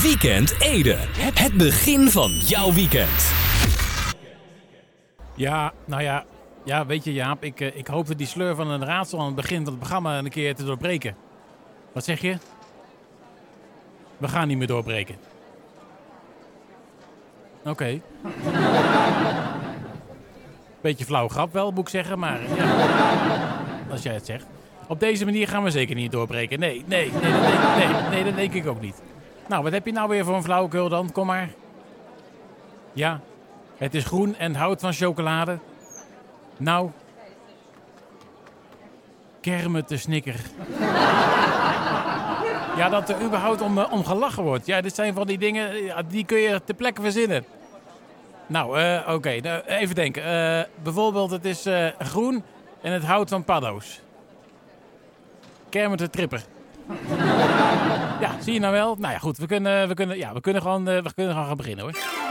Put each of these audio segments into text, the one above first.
Weekend Ede. Het begin van jouw weekend. Ja, nou ja, ja weet je Jaap, ik, eh, ik hoopte die sleur van een raadsel aan het begin van het programma een keer te doorbreken. Wat zeg je? We gaan niet meer doorbreken. Oké. Beetje flauw grap wel, moet ik zeggen, maar eh, ja, als jij het zegt. Op deze manier gaan we zeker niet doorbreken. Nee, nee, nee, dat denk, nee, nee, dat denk ik ook niet. Nou, wat heb je nou weer voor een flauwekul dan? Kom maar. Ja, het is groen en houdt van chocolade. Nou. Kermit de snikker. Ja, dat er überhaupt om, eh, om gelachen wordt. Ja, dit zijn van die dingen, eh, die kun je ter plekke verzinnen. Nou, eh, oké, nou, even denken. Bijvoorbeeld, het is groen en het houdt van paddo's. Kermit de tripper. Ja, zie je nou wel? Nou ja, goed, we kunnen, we kunnen, ja, we kunnen, gewoon, eh, we kunnen gewoon gaan beginnen hoor.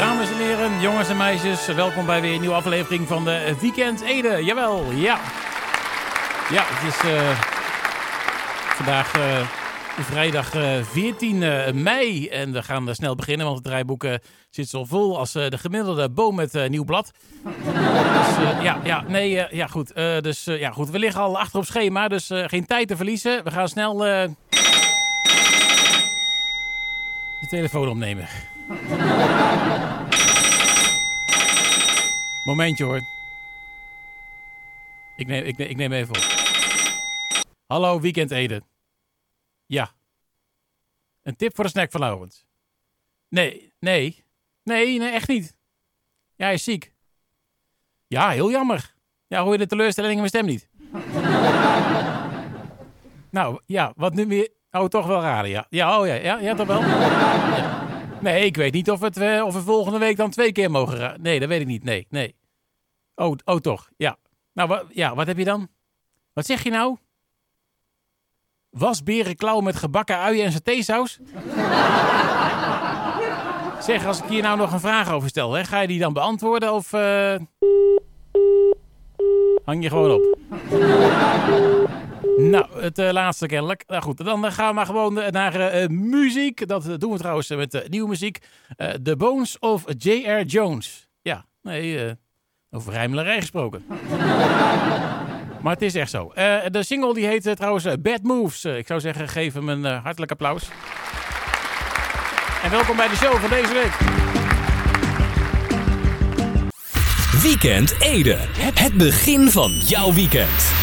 Dames en heren, jongens en meisjes, welkom bij weer een nieuwe aflevering van de Weekend Ede. Jawel, ja. Ja, het is eh, vandaag eh, vrijdag eh, 14 eh, mei en we gaan snel beginnen, want het draaiboek zit zo vol als de gemiddelde boom met nieuw blad. dus ja, ja, nee, ja goed. Dus ja goed, we liggen al achter op schema, dus geen tijd te verliezen. We gaan snel de telefoon opnemen. Momentje hoor. Ik neem, ik, neem, ik neem even op. Hallo, Weekend Ede. Ja. Een tip voor de snack van Laurens. Nee, nee. Nee, nee, echt niet. Ja, is ziek. Ja, heel jammer. Ja, hoor je de teleurstelling in mijn stem niet? nou, ja, wat nu weer... Oh, toch wel raden, ja. Ja, oh ja, ja, ja toch wel? Ja. Nee, ik weet niet of, het, eh, of we volgende week dan twee keer mogen raden. Nee, dat weet ik niet. Nee, nee. Oh, oh toch, ja. Nou, ja, wat heb je dan? Wat zeg je nou? Wasberenklauw met gebakken uien en satésaus? zeg, als ik hier nou nog een vraag over stel, hè, ga je die dan beantwoorden of... eh, Hang je gewoon op. Nou, het eh, laatste kennelijk. Nou goed, dan eh, gaan we maar gewoon eh, naar muziek. Dat doen we trouwens met nieuwe muziek. The Bones of J.R. Jones. Ja, nee, over rijmelerij gesproken. maar het is echt zo. De single die heet trouwens Bad Moves. Ik zou zeggen, geef hem een hartelijk applaus. En welkom bij de show van deze week. Weekend Ede. Het begin van jouw weekend.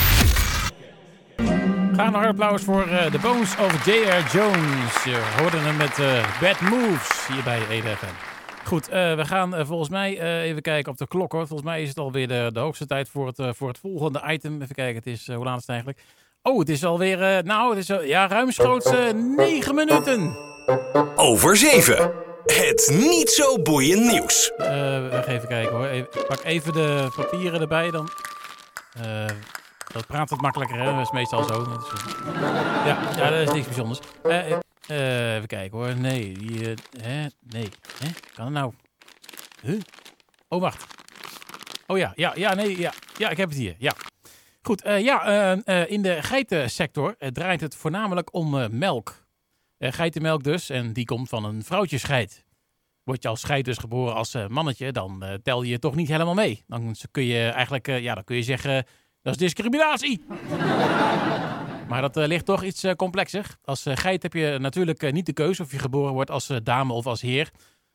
Graag nog een applaus voor eh, The Bones of J.R. Jones. Je hoorde hem met eh, Bad Moves hier bij Ede FM. Goed, eh, we gaan volgens mij even kijken op de klok hoor. Volgens mij is het alweer de, de hoogste tijd voor het, voor het volgende item. Even kijken, het is, hoe laat is het eigenlijk? Oh, het is alweer, nou, het is ja, ruimschoots eh, negen minuten. Over 7. Het niet zo boeiend nieuws. Gaan even kijken hoor. Even, ik pak even de papieren erbij dan. Dat praat wat makkelijker, hè? Dat is meestal zo. Ja, ja, dat is niks bijzonders. Eh, eh, eh, even kijken hoor. Nee, die, hè? Nee. Hè? Kan het nou? Huh? Oh, wacht. Oh ja, ja, ja, nee, ja. Ja, ik heb het hier. Ja. Goed, ja, in de geitensector draait het voornamelijk om melk. Geitenmelk dus, en die komt van een vrouwtjesgeit. Word je als scheid dus geboren als mannetje, dan tel je toch niet helemaal mee. Dan kun je eigenlijk, ja, dan kun je zeggen, dat is discriminatie. maar dat eh, ligt toch iets eh, complexer. Als eh, geit heb je natuurlijk niet de keuze of je geboren wordt als dame of als heer.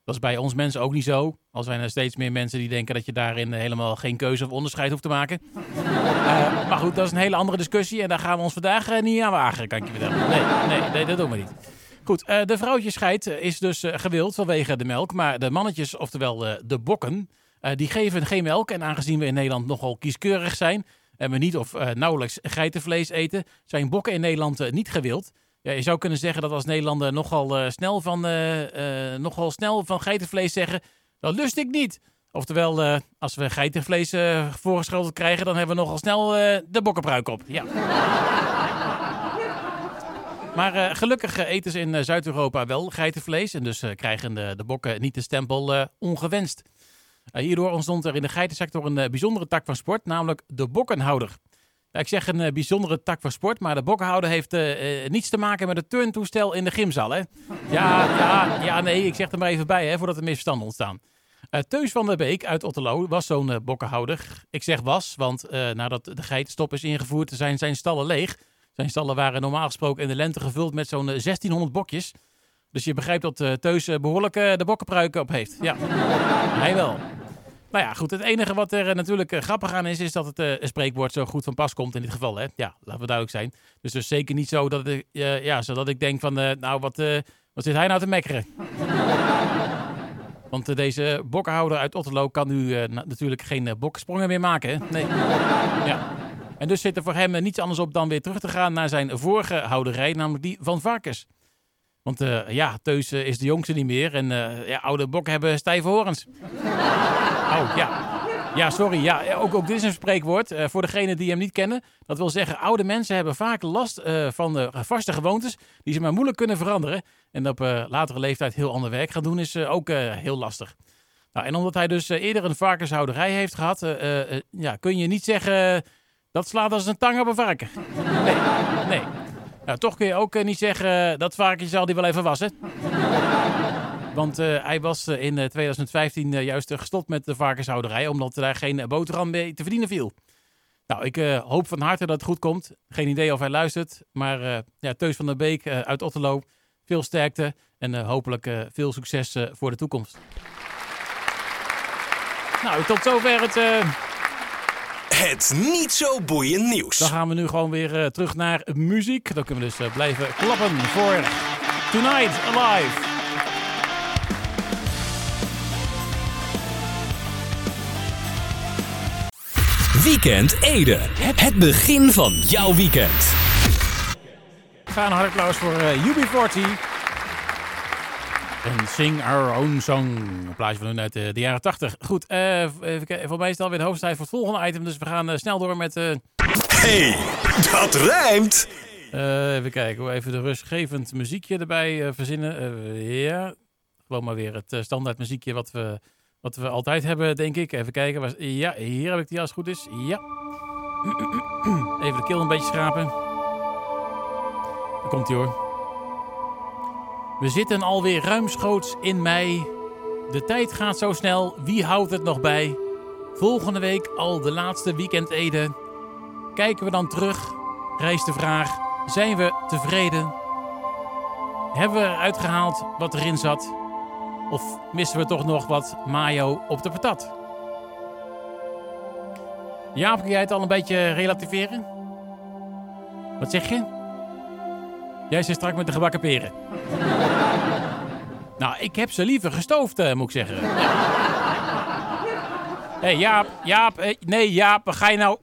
Dat is bij ons mensen ook niet zo. Al zijn er steeds meer mensen die denken dat je daarin helemaal geen keuze of onderscheid hoeft te maken. Maar goed, dat is een hele andere discussie en daar gaan we ons vandaag niet aan wagen, kan ik je vertellen. Nee, nee, nee dat doen we niet. Goed, de vrouwtjesgeit eh, is dus gewild vanwege de melk. Maar de mannetjes, oftewel de bokken, die geven geen melk. En aangezien we in Nederland nogal kieskeurig zijn... we niet of eh, nauwelijks geitenvlees eten... zijn bokken in Nederland eh, niet gewild. Ja, je zou kunnen zeggen dat als Nederlander nogal, eh, snel van, nogal snel van geitenvlees zeggen... dat lust ik niet. Oftewel, als we geitenvlees voorgeschoteld krijgen, dan hebben we nogal snel de bokkenpruik op. Ja. Maar gelukkig eten ze in Zuid-Europa wel geitenvlees. En dus krijgen de, de bokken niet de stempel ongewenst. Eh, hierdoor ontstond er in de geitensector een eh, bijzondere tak van sport, namelijk de bokkenhouder. Ik zeg een eh, bijzondere tak van sport, maar de bokkenhouder heeft niets te maken met het turntoestel in de gymzaal. Hè? Ja, ja, ja, nee, ik zeg er maar even bij, hè, voordat er misverstanden ontstaan. Teus van der Beek uit Otterlo was zo'n bokkenhouder. Ik zeg was, want nadat de geitenstop is ingevoerd, zijn zijn stallen leeg. Zijn stallen waren normaal gesproken in de lente gevuld met zo'n eh, 1600 bokjes. Dus je begrijpt dat eh, Teus eh, behoorlijk eh, de bokkenpruik op heeft. Ja, hij wel. Nou ja, goed. Het enige wat er natuurlijk grappig aan is, is dat het spreekwoord zo goed van pas komt in dit geval. Hè? Ja, laten we duidelijk zijn. Dus dus zeker niet zo dat ik, ja, zodat ik denk van, nou, wat, wat zit hij nou te mekkeren? Want deze bokkenhouder uit Otterlo kan nu na- natuurlijk geen uh, boksprongen meer maken. Hè? Nee. ja. En dus zit er voor hem niets anders op dan weer terug te gaan naar zijn vorige houderij, namelijk die van varkens. Want eh, ja, Teus eh, is de jongste niet meer en eh, ja, oude bokken hebben stijve horens. Oh, ja. Ja, sorry. Ja, ook, ook dit is een spreekwoord. voor degenen die hem niet kennen. Dat wil zeggen, oude mensen hebben vaak last van de vaste gewoontes. die ze maar moeilijk kunnen veranderen. En op latere leeftijd heel ander werk gaan doen, is ook heel lastig. Nou, en omdat hij dus eerder een varkenshouderij heeft gehad. eh, eh, eh, ja, kun je niet zeggen. dat slaat als een tang op een varken. Nee, nee. Nou, toch kun je ook eh, niet zeggen. dat varkentje zal die wel even wassen. Want eh, hij was eh, in eh, 2015 eh, juist gestopt met de varkenshouderij, omdat daar geen boterham mee te verdienen viel. Nou, ik hoop van harte dat het goed komt. Geen idee of hij luistert, maar ja, Teus van der Beek uit Otterlo, veel sterkte en hopelijk veel succes voor de toekomst. Nou, tot zover het. Het niet zo boeiend nieuws. dan gaan we nu gewoon weer eh, terug naar muziek. Dan kunnen we dus eh, blijven klappen voor Tonight Alive. Weekend Ede. Het begin van jouw weekend. Ga een hard applaus voor eh, UB40. En Sing Our Own Song. Een plaatje van hun uit eh, de jaren 80. Goed, eh, even kijken. voor mij is het alweer de hoofdstijd voor het volgende item. Dus we gaan eh, snel door met... eh, Hey, dat rijmt. eh, even kijken, hoe even de rustgevend muziekje erbij eh, verzinnen. Eh, ja, gewoon maar weer het eh, standaard muziekje wat we, wat we altijd hebben, denk ik. Even kijken. Ja, hier heb ik die als het goed is. Ja. Even de keel een beetje schrapen. Daar komt hij hoor. We zitten alweer ruimschoots in mei. De tijd gaat zo snel. Wie houdt het nog bij? Volgende week al de laatste weekend Ede. Kijken we dan terug? Rijst de vraag: zijn we tevreden? Hebben we eruit gehaald wat erin zat? Of missen we toch nog wat mayo op de patat? Jaap, kun jij het al een beetje relativeren? Wat zeg je? Jij zit strak met de gebakken peren. Nou, ik heb ze liever gestoofd, eh, moet ik zeggen. Hey, Jaap, Jaap, eh, nee, Jaap, ga je nou...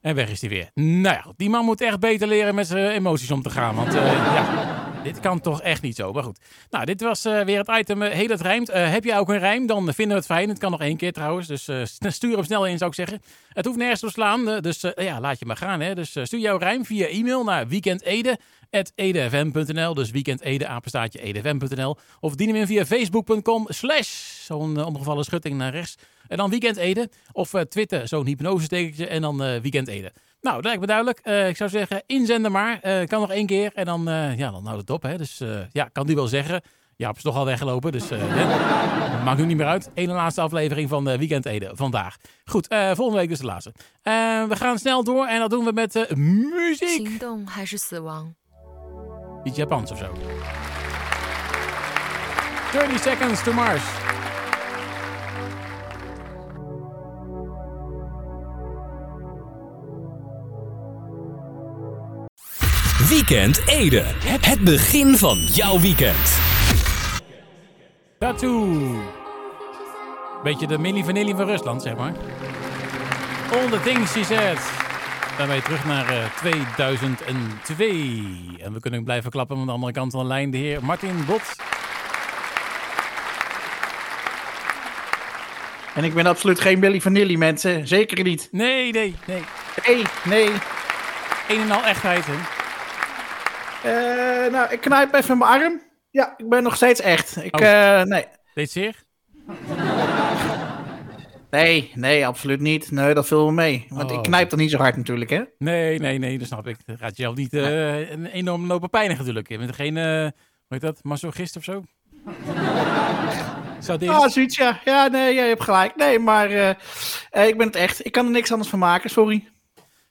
En weg is hij weer. Nou ja, die man moet echt beter leren met zijn emoties om te gaan. Want eh, ja, dit kan toch echt niet zo. Maar goed. Nou, dit was weer het item. eh, hey, rijmt. Heb jij ook een rijm? Dan vinden we het fijn. Het kan nog één keer trouwens. Dus st- stuur hem snel in, zou ik zeggen. Het hoeft nergens te slaan. dus ja, laat je maar gaan. Hè. Dus stuur jouw rijm via e-mail naar weekendede.edfm.nl. Dus weekendede, apenstaatje, edfm.nl. Of dien hem in via facebook.com slash zo'n eh, omgevallen schutting naar rechts. En dan Weekend Ede. Of eh, Twitter, zo'n hypnosestekentje. En dan eh Weekend Ede. Nou, dat lijkt me duidelijk. Eh, ik zou zeggen, inzenden maar. Eh, kan nog één keer. En dan, eh, ja, dan houdt het op. Hè. Dus eh, ja, kan die wel zeggen. Ja, is toch al weggelopen. Dus eh, hè. maakt nu niet meer uit. Eén laatste aflevering van eh, Weekend Ede vandaag. Goed, eh, volgende week dus de laatste. Eh, we gaan snel door. En dat doen we met eh, muziek. 行动还是死亡？ Iets Japans of zo. 30 Seconds to Mars. Weekend Ede. Het begin van jouw weekend. Tattoo. Beetje de Milli Vanilli van Rusland, zeg maar. All the things she said. Daarmee terug naar eh, 2002. En we kunnen blijven klappen aan de andere kant van de lijn. De heer Martin Bot. En ik ben absoluut geen Billy Vanilli, mensen. Zeker niet. Nee, nee, nee. Nee, nee. Een en al echtheid, hè? Eh, nou, ik knijp even mijn arm. Ja, ik ben nog steeds echt. Ik, Oh. eh, nee. Deed zeer? Nee, nee, absoluut niet. Nee, dat viel me mee. Want Oh. ik knijp dan niet zo hard natuurlijk, hè? Nee, nee, nee, dat snap ik. Dat gaat je al niet eh, een enorm lopen pijnen natuurlijk. Je bent geen, eh hoe heet dat, masochist of zo? Zou deze... Ah, zoiets, ja. Ja, nee, jij hebt gelijk. Nee, maar eh, ik ben het echt. Ik kan er niks anders van maken, sorry.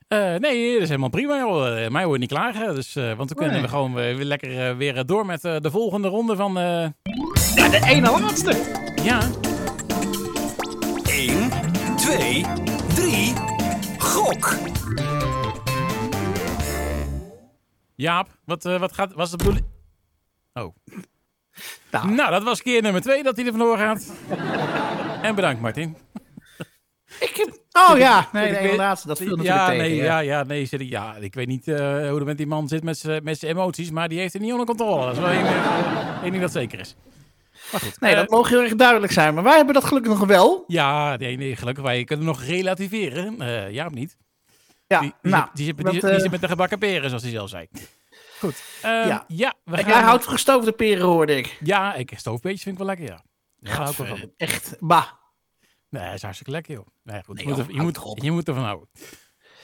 Nee, dat is helemaal prima. Joh. Mij hoor je niet klagen. Dus, want dan kunnen Nee. we gewoon weer, lekker weer door met de volgende ronde van... Ja, de ene laatste. ja, 1, 2, 3. Gok. Jaap, wat, eh, wat gaat, was de bedoeling? Oh. Nou. Nou, dat was keer nummer twee dat hij er vandoor gaat. en bedankt, Martin. Ik heb... Oh ja, nee, de Ik laatste. Dat viel natuurlijk ja, tegen. nee, ja. ja, ja, nee, sorry, ja, ik weet niet eh, hoe het met die man zit met zijn met zijn emoties, maar die heeft het niet onder controle. Dat is wel één, eh, één ding dat zeker is. Maar goed. Nee, eh, dat mogen heel erg duidelijk zijn. Maar wij hebben dat gelukkig nog wel. Ja, nee, nee, gelukkig. Wij kunnen nog relativeren. Eh ja, of niet? Ja, Die, die, nou. zit, die, dat, eh, zit met de gebakken peren, zoals hij zelf zei. Goed. Ehm, Ja. ja. we gaan... jij houdt van gestoofde peren, hoorde ik. Ja, ik stoofbeetjes vind ik wel lekker, ja. Ja, hou ik wel van. Echt, bah. Nee, hij is hartstikke lekker, joh. Nee, goed, Nee, je, moet, er- je, moet, op. je moet ervan houden.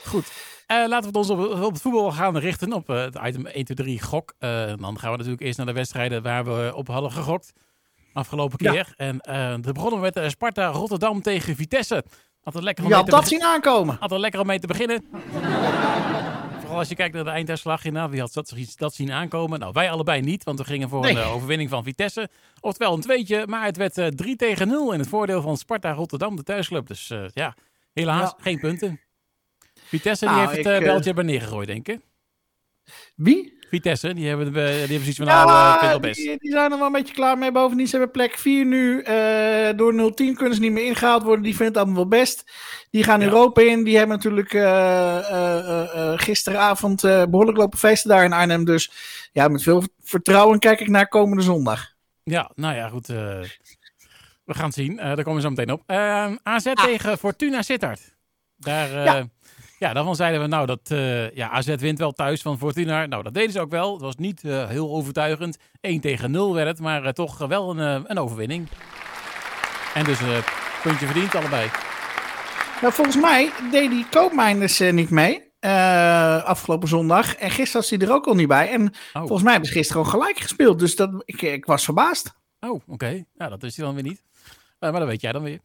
Goed. Eh, laten we het ons op, op het voetbal gaan richten. Op eh, het item 1, 2, 3 gok. Eh, dan gaan we natuurlijk eerst naar de wedstrijden waar we op hadden gegokt. Afgelopen Ja. keer. En we begonnen met eh, Sparta Rotterdam tegen Vitesse. Had het lekker om mee had te dat zien aankomen. had er lekker om mee te beginnen. Vooral als je kijkt naar de einduitslag. Nou, wie had dat, dat zien aankomen? Nou, wij allebei niet, want we gingen voor een eh, overwinning van Vitesse. Oftewel een tweetje, maar het werd eh 3 tegen 0 in het voordeel van Sparta Rotterdam, de thuisclub. Dus ja, helaas geen punten. Vitesse die Nou, heeft het ik, beltje bij neergegooid, denk ik. Wie? Vitesse, die hebben, eh, die hebben zoiets van, nou, eh, best. die, die zijn er wel een beetje klaar mee. Bovendien ze hebben plek 4 nu. eh, door 010 kunnen ze niet meer ingehaald worden. Die vinden het allemaal wel best. Die gaan Ja. Europa in. Die hebben natuurlijk gisteravond eh, behoorlijk lopen feesten daar in Arnhem. Dus ja, met veel vertrouwen kijk ik naar komende zondag. Ja, nou ja, goed. we gaan het zien. Daar komen we zo meteen op. Eh, AZ tegen Fortuna Sittard. Daar, ja. Ja. daarvan zeiden we, nou, dat eh, ja, AZ wint wel thuis van Fortuna. Nou, dat deden ze ook wel. Het was niet eh, heel overtuigend. 1 tegen 0 werd het, maar eh, toch wel een, een overwinning. En dus een puntje verdiend allebei. Nou, volgens mij deed die Koopmijners eh, niet mee. afgelopen zondag. En gisteren was hij er ook al niet bij. En volgens mij hebben ze gisteren gewoon gelijk gespeeld. Dus dat, ik, ik was verbaasd. Oh, oké. Nou, dat is hij dan weer niet. Maar dat weet jij dan weer.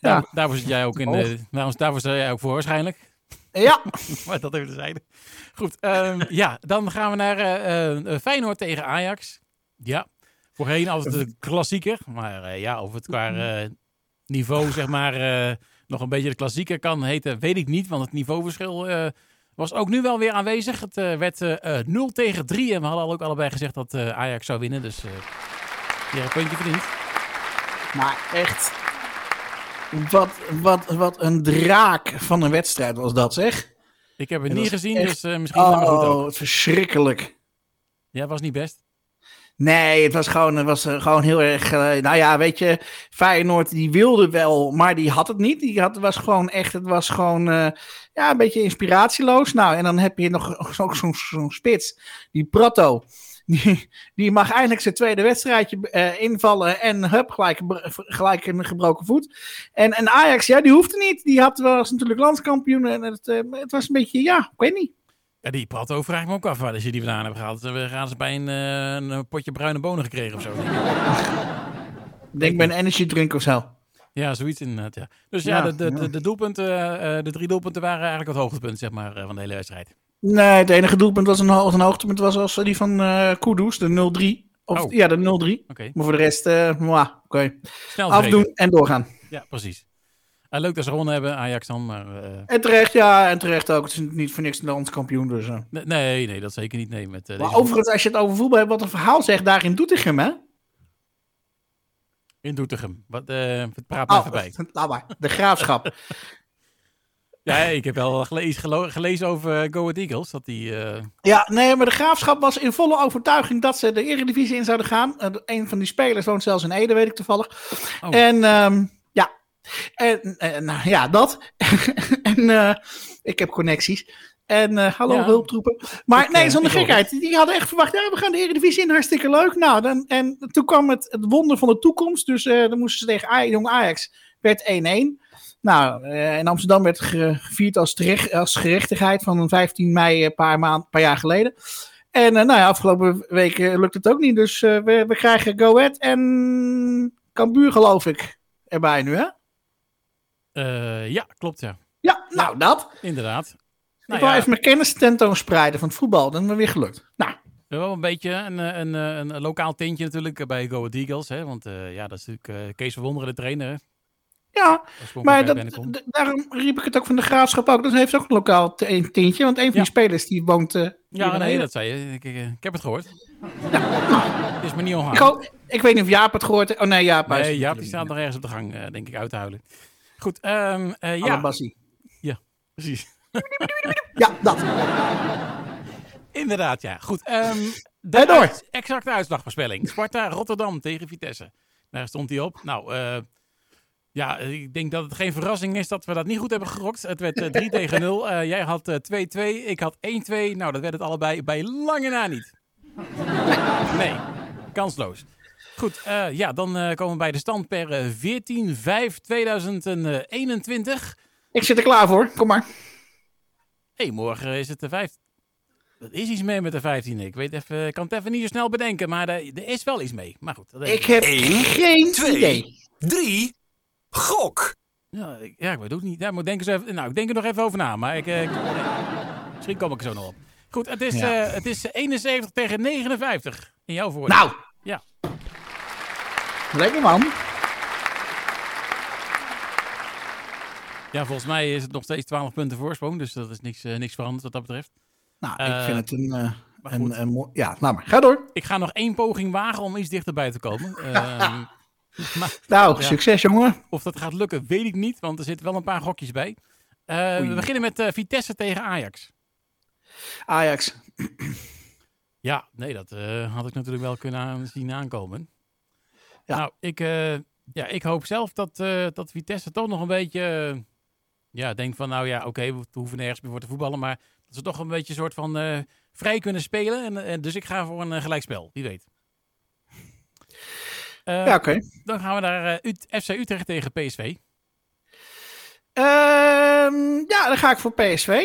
Daar, daarvoor zit jij ook in. Oh. de daarvoor, daarvoor jij ook voor waarschijnlijk. Ja, maar dat even terzijde. Goed, ehm, ja, dan gaan we naar eh, eh, Feyenoord tegen Ajax. Ja, voorheen altijd de klassieker. Maar eh, ja, of het qua niveau, zeg maar, nog een beetje de klassieker kan heten, weet ik niet. Want het niveauverschil was ook nu wel weer aanwezig. Het werd eh, eh, 0 tegen 3. En we hadden ook allebei gezegd dat Ajax zou winnen. Dus hier een puntje verdiend. maar echt. Wat, wat, wat een draak van een wedstrijd was dat, zeg. Ik heb het niet gezien, echt- dus eh, misschien maar goed ook. Oh, verschrikkelijk. Ja, was niet best. Nee, het was gewoon, het was eh, gewoon heel erg. eh, nou ja, weet je, Feyenoord die wilde wel, maar die had het niet. Die had, het was gewoon echt, het was gewoon ja, een beetje inspiratieloos. Nou, en dan heb je nog zo- zo'n zo'n spits, die Prato. Die, die mag eindelijk zijn tweede wedstrijdje eh, invallen en hup, gelijk, gelijk een gebroken voet. En, en Ajax, ja, die hoefde niet. Die had, was natuurlijk landskampioen en het, eh, het was een beetje, ja, ik weet niet. Ja, die Prato vraag ik me ook af waar je die vandaan hebt gehaald. We gaan ze bij een, eh, een potje bruine bonen gekregen of zo. denk ik. Ik denk bij een energy drink of zo. Ja, zoiets inderdaad, ja. Dus ja, Ja, de, de, ja. de, doelpunten, de drie doelpunten waren eigenlijk het hoogtepunt zeg maar, van de hele wedstrijd. Nee, het enige doelpunt was een, een hoogtepunt was als die van eh Kudus, de 0-3. Of, Oh. Ja, de 0-3. Oké, Maar voor de rest, eh mwah, oké. snel Afdoen en doorgaan. Ja, precies. Eh, leuk dat ze gewonnen hebben, Ajax dan, maar... eh, En terecht, ja, en terecht ook. Het is niet voor niks Nederlands kampioen, dus. eh. nee, nee, dat zeker niet. Nee, met, eh, Maar deze- overigens, als je het over voetbal hebt, wat een verhaal zegt daar in Doetinchem, hè? In Doetinchem. Wat, eh het praat Oh, even bij. laat maar. De graafschap. Ja, ik heb wel gele- iets gelo- gelezen over eh, Go Ahead Eagles. Dat die... eh, ja, nee, maar de graafschap was in volle overtuiging dat ze de Eredivisie in zouden gaan. Eh, een van die spelers woont zelfs in Ede, weet ik toevallig. Oh. En ehm, ja, En nou ja, dat. en ik heb connecties. En hallo Ja. hulptroepen. Maar Ik, nee, zonder gekheid. Die hadden echt verwacht, ja, we gaan de Eredivisie in, hartstikke leuk. Nou, dan, en toen kwam het, het wonder van de toekomst. Dus eh, dan moesten ze tegen Aj- Jong Ajax. Werd 1-1. Nou, eh, in Amsterdam werd ge- gevierd als, terecht, als gerechtigheid van 15 mei een paar, maand, paar jaar geleden. En eh, nou ja, afgelopen week eh, lukt het ook niet. Dus eh, we, we krijgen Go Ahead en Cambuur geloof ik erbij nu, hè? Eh, ja, klopt ja. Ja, nou dat. Inderdaad. ik Nou wil ja, even mijn kennis tentoonspreiden van het voetbal. Dan is me weer gelukt. Nou, wel een beetje een, eh, een, eh, een, een lokaal tintje natuurlijk bij Go Ahead Eagles. Hè? Want eh, ja, dat is natuurlijk eh, Kees Verwonderen, de trainer. hè, ja, maar dat, daarom riep ik het ook van de graafschap ook. Dat heeft ook een lokaal tintje. Want een van Ja. die spelers die woont. eh, Ja, nee, dat zei je. Ik, ik, ik heb het gehoord. Het is me niet ik, ongaan. hoop- ik weet niet of Jaap het gehoord heeft. Oh nee, Jaap. is Nee, Jaap, die staat nog ergens op de gang, eh, denk ik, uit te huilen. Goed, ehm, eh, ja, Bassie. precies. Ja, dat. Inderdaad, ja. Goed, door. uit- exacte uitslagvoorspelling. Sparta Rotterdam tegen Vitesse. Daar stond hij op. Nou, eh, ja, ik denk dat het geen verrassing is dat we dat niet goed hebben gerokt. Het werd eh, 3 tegen 0. Eh, jij had eh, 2-2, ik had 1-2. Nou, dat werd het allebei bij lange na niet. Nee, kansloos. Goed, eh, ja, dan eh, komen we bij de stand per eh, 14-5-2021. Ik zit er klaar voor. Kom maar. Hé, morgen is het de 5. Er is iets mee met de 15e. Ik weet even, ik kan het even niet zo snel bedenken, maar er, er is wel iets mee. Maar goed, dat Ik heb Eén, geen twee. idee. Drie. Gok. Ja, ik, ja, ik weet ook niet. Ja, moet denken eens even, nou, ik denk er nog even over na, maar ik, eh, ik- misschien kom ik er zo nog op. Goed, het is, Ja. eh, het is 71 tegen 59 in jouw voordeel. Nou. Ja. Lekker man. Ja, volgens mij is het nog steeds 12 punten voorsprong, dus dat is niks, eh, niks veranderd wat dat betreft. Nou, Eh, ik vind het een... eh, maar een, goed. een mooi- ja, nou maar. Ga door. Ik ga nog één poging wagen om iets dichterbij te komen. Ehm, maar Nou, Ja. succes jongen. of dat gaat lukken, weet ik niet, want er zitten wel een paar gokjes bij. Eh, we beginnen met eh, Vitesse tegen Ajax. Ajax. Ja, nee, dat eh, had ik natuurlijk wel kunnen aan- zien aankomen. Ja. Nou, ik, ja, ik hoop zelf dat, dat Vitesse toch nog een beetje... ja, denkt van, nou ja, oké, we hoeven nergens meer voor te voetballen. Maar dat ze toch een beetje een soort van vrij kunnen spelen. En, dus ik ga voor een gelijkspel, wie weet. Eh, Ja, oké. Dan gaan we naar eh, FC Utrecht tegen PSV. Ehm, ja, dan ga ik voor PSV.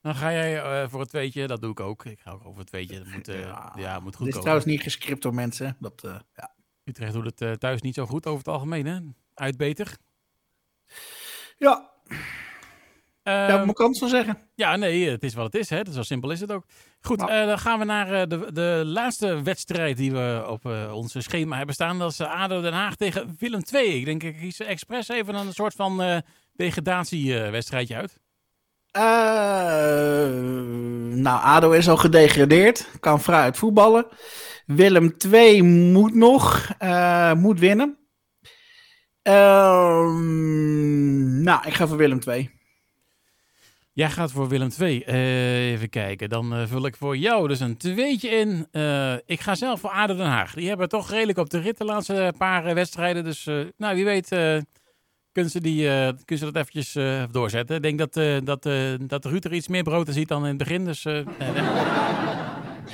Dan ga jij eh, voor het tweetje, dat doe ik ook. Ik ga ook over het tweetje. Dat moet, ja, moet goed Dit is komen. trouwens niet gescript door mensen. Dat, ja. Utrecht doet het thuis niet zo goed over het algemeen, hè? Uit beter. Ja, Daar moet ik kans van zeggen. ja, nee, het is wat het is, hè? Zo simpel is het ook. Goed, Ja. eh, dan gaan we naar eh, de, de laatste wedstrijd die we op eh ons schema hebben staan. Dat is ADO Den Haag tegen Willem II. Ik denk, ik kies expres even een soort van degradatiewedstrijdje uit. Nou, ADO is al gedegradeerd. Kan fruit voetballen. Willem 2 moet nog. moet winnen. Ehm, nou, ik ga voor Willem 2. Jij gaat voor Willem II. Eh, even kijken, dan eh, vul ik voor jou dus een tweetje in. Eh, ik ga zelf voor ADO Den Haag. Die hebben toch redelijk op de rit de laatste paar wedstrijden. Dus nou, wie weet kunnen, ze die, kunnen ze dat eventjes doorzetten. Ik denk dat, dat, dat Ruud er iets meer brood in ziet dan in het begin. Dus nee, nee.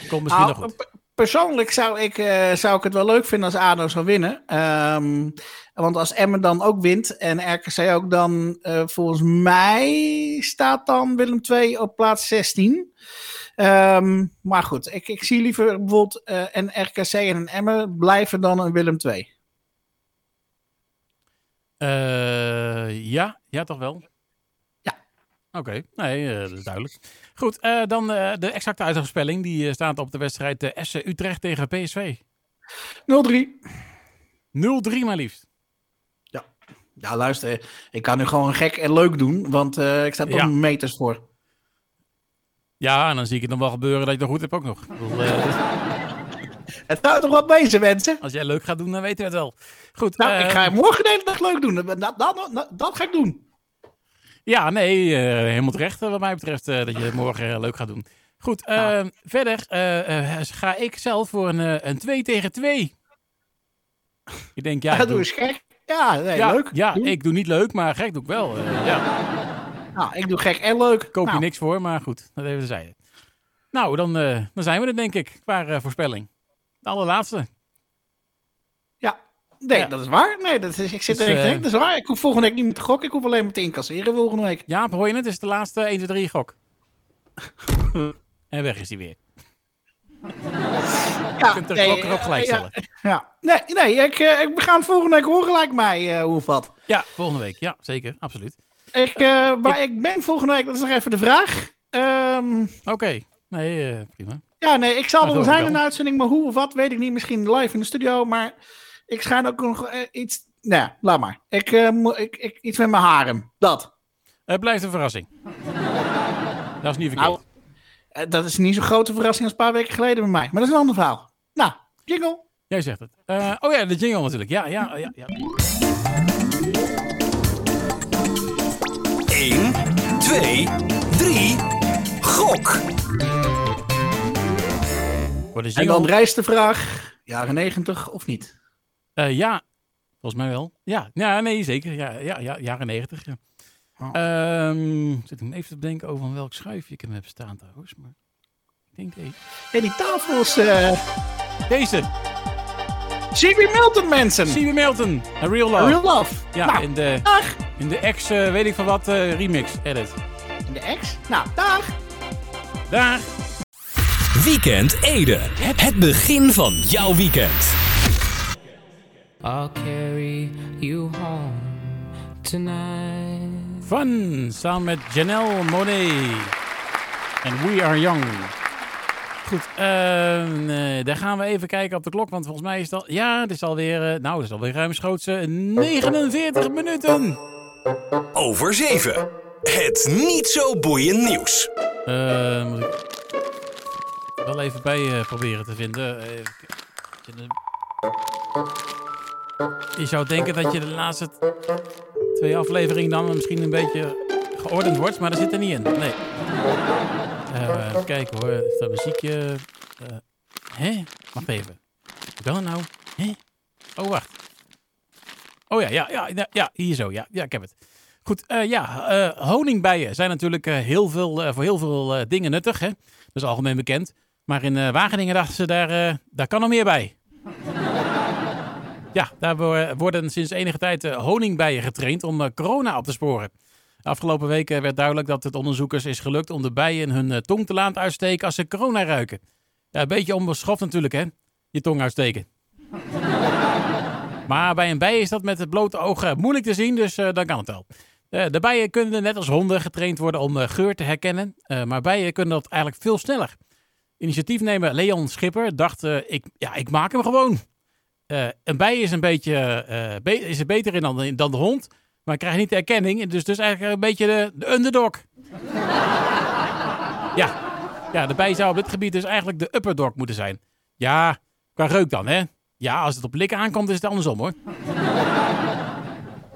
komt misschien nog goed. Persoonlijk zou ik, eh, zou ik het wel leuk vinden als ADO zou winnen. Ehm, want als Emmen dan ook wint en RKC ook, dan eh, volgens mij staat dan Willem 2 op plaats 16. Ehm, maar goed, ik, ik zie liever bijvoorbeeld eh, een RKC en een Emmen blijven dan een Willem 2. Eh, ja, ja, toch wel? Ja. Oké, nee, eh, dat is duidelijk. Goed, eh, dan eh, de exacte uitspelling. Die eh, staat op de wedstrijd eh, SC Utrecht tegen PSV. 0-3 0-3. maar liefst. Ja, luister, ik kan nu gewoon gek en leuk doen, want eh, ik sta toch Ja. meters voor. Ja, en dan zie ik het nog wel gebeuren dat je het goed hebt ook nog. Het houdt toch wat bezig, mensen? als jij leuk gaat doen, dan weten we het wel. Goed, Nou, eh, ik ga morgen de hele dag leuk doen. Dat, dat, dat, dat ga ik doen. Ja, nee, eh, helemaal terecht wat mij betreft eh, dat je het morgen eh, leuk gaat doen. Goed, Nou. verder eh, eh, ga ik zelf voor een, een 2 tegen 2. Ik denk, ja, ik doe eens gek. Ja, nee, ja, leuk. Ja, ik doe niet leuk, maar gek doe ik wel. Ja, Nou, ik doe gek en leuk. koop je Nou, niks voor, maar goed, dat even zeiden. Nou, dan, dan zijn we er denk ik, qua voorspelling. De allerlaatste. Ja, nee, Ja. dat is waar. Nee, dat is, ik zit Dus, er echt. Dat is waar. Ik hoef volgende week niet meer te gokken. Ik hoef alleen maar te incasseren volgende week. Jaap, hoor je het? Het is de laatste 1, 2, 3 gok. en weg is hij weer. Ja, kunt de nee, klok erop gelijk eh, stellen. Ja, ja. Nee, nee ik, eh, ik, we gaan volgende week horen gelijk mij eh, hoe of wat. Ja, volgende week. Ja, zeker. Absoluut. Ik, eh, waar ik ben volgende week, dat is nog even de vraag. Ehm, Oké. Nee, prima. ja, nee, ik zal er zijn in de uitzending, maar hoe of wat weet ik niet. Misschien live in de studio, maar ik schijn ook nog eh, iets... Nee, laat maar. Ik, eh, moet- ik, ik, iets met mijn harem. Dat. Het blijft een verrassing. dat is niet verkeerd. Nou, eh, dat is niet zo'n grote verrassing als een paar weken geleden bij mij. Maar dat is een ander verhaal. Nou, jingle. Jij zegt het. Eh, oh ja, de jingle natuurlijk. Ja, ja, ja. ja. 1, 2, 3, gok. Voor de En dan rijst de vraag, jaren negentig of niet? Eh, ja, volgens mij wel. Ja, ja nee, zeker. Ja, ja, ja jaren negentig. Ja. Oh. Ehm, zit ik even te bedenken over van welk schuifje ik hem heb staan trouwens. Maar ik denk deze. En die tafel is uh, Deze, C.B. Milton, mensen. C.B. Milton, A Real Love. Real love. Ja, nou, in de, dag. in de ex, eh, weet ik van wat, eh, remix edit. In de ex. Nou, dag. Daar. Weekend Ede. Het begin van jouw weekend. I'll carry you home tonight. Fun, samen met Janelle Monet. En We Are Young. Goed, eh, daar gaan we even kijken op de klok, want volgens mij is dat... Ja, het is alweer, eh, nou, het is alweer ruimschoots eh, 49 minuten. Over 7. Het niet zo boeiend nieuws. Eh, moet ik wel even bij eh, proberen te vinden. Even kijken. Je zou denken dat je de laatste twee afleveringen dan misschien een beetje geordend wordt, maar dat zit er niet in. Nee. Eh, even kijken hoor. Is dat muziekje? eh hè? Wacht even. Dat nou? Hè? Oh, wacht. Oh ja, ja, ja, ja, hier zo. Ja, ja, ik heb het. Goed, eh, ja, honingbijen zijn natuurlijk heel veel, voor heel veel dingen nuttig. Hè? Dat is algemeen bekend. Maar in Wageningen dachten ze, daar, daar kan nog meer bij. Ja, daar wo- worden sinds enige tijd eh, honingbijen getraind om eh, corona op te sporen. Afgelopen weken werd duidelijk dat het onderzoekers is gelukt om de bijen hun eh, tong te laten uitsteken als ze corona ruiken. Ja, een beetje onbeschoft natuurlijk, hè? Je tong uitsteken. maar bij een bij is dat met het blote oog moeilijk te zien, dus dan kan het wel. De bijen kunnen net als honden getraind worden om geur te herkennen. maar bijen kunnen dat eigenlijk veel sneller. Initiatiefnemer Leon Schipper dacht, ik, ja, ik maak hem gewoon. Eh, een bij is een beetje eh, is er beter in dan, dan de hond. Maar krijgt niet de erkenning. Dus, dus eigenlijk een beetje de, de underdog. ja. ja, de bij zou op dit gebied dus eigenlijk de upperdog moeten zijn. Ja, qua reuk dan, hè? Ja, als het op likken aankomt, is het andersom, hoor.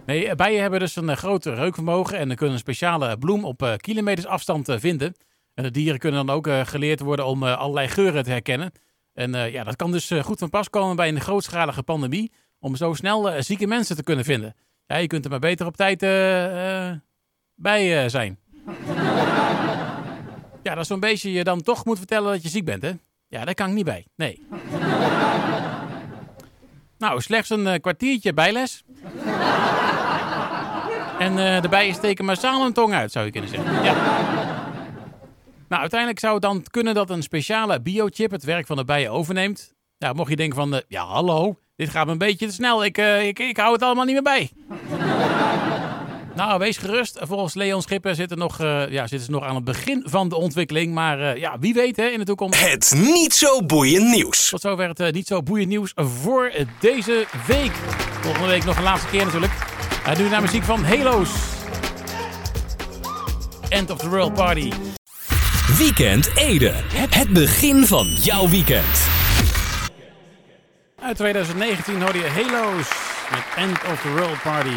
Nee, eh, bijen hebben dus een groot reukvermogen en kunnen een speciale bloem op kilometers afstand vinden. En de dieren kunnen dan ook geleerd worden om allerlei geuren te herkennen. En uh, ja, dat kan dus goed van pas komen bij een grootschalige pandemie, om zo snel zieke mensen te kunnen vinden. Ja, je kunt er maar beter op tijd bij zijn. ja, dat is zo'n beetje je dan toch moet vertellen dat je ziek bent, hè? Ja, daar kan ik niet bij. Nee. nou, slechts een kwartiertje bijles. en uh, bijen steken massaal hun tong uit, zou je kunnen zeggen. Ja. Nou, uiteindelijk zou het dan kunnen dat een speciale biochip het werk van de bijen overneemt. Nou, mocht je denken van, uh, ja hallo, dit gaat me een beetje te snel. Ik, uh, ik, ik hou het allemaal niet meer bij. nou, wees gerust. Volgens Leon Schipper zitten, nog, uh, ja, zitten ze nog aan het begin van de ontwikkeling. Maar ja, wie weet hè, in de toekomst. Het niet zo boeiend nieuws. Tot zover het niet zo boeiend nieuws voor deze week. Volgende week nog een laatste keer natuurlijk. Nu naar muziek van Halo's. End of the World Party. Weekend Ede. Het begin van jouw weekend. Uit 2019 hoorde je Halo's met End of the World Party.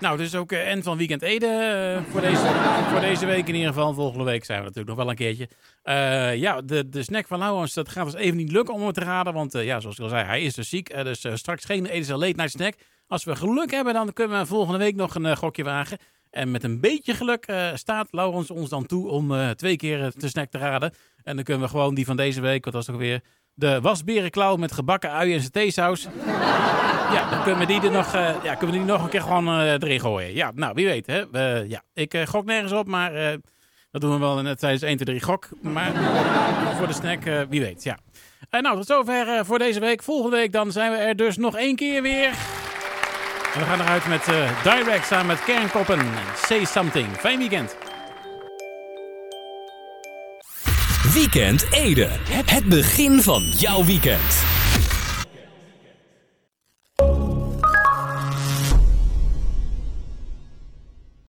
Nou, dus ook uh, end van Weekend Ede uh, voor, deze, voor deze week in ieder geval. Volgende week zijn we natuurlijk nog wel een keertje. Uh, ja, de, de snack van Laurens, dat gaat dus even niet lukken om het te raden. Want ja, zoals ik al zei, hij is dus ziek. dus straks geen Edische late night snack. Als we geluk hebben, dan kunnen we volgende week nog een gokje wagen. En met een beetje geluk staat Laurens ons dan toe om twee keer de snack te raden. En dan kunnen we gewoon die van deze week, wat was ook weer... De wasberenklauw met gebakken uien en theesaus. Ja, dan kunnen we die er nog, ja, kunnen we die nog een keer gewoon erin gooien. Ja, nou, wie weet. Hè? Ja, ik gok nergens op, maar dat doen we wel net tijdens 1, 2, 3 gok. Maar voor de snack, wie weet. Ja. nou, tot zover voor deze week. Volgende week dan zijn we er dus nog één keer weer. We gaan eruit met Direct samen met Kernkoppen. Say Something. Fijn weekend. Weekend Ede. Het begin van jouw weekend.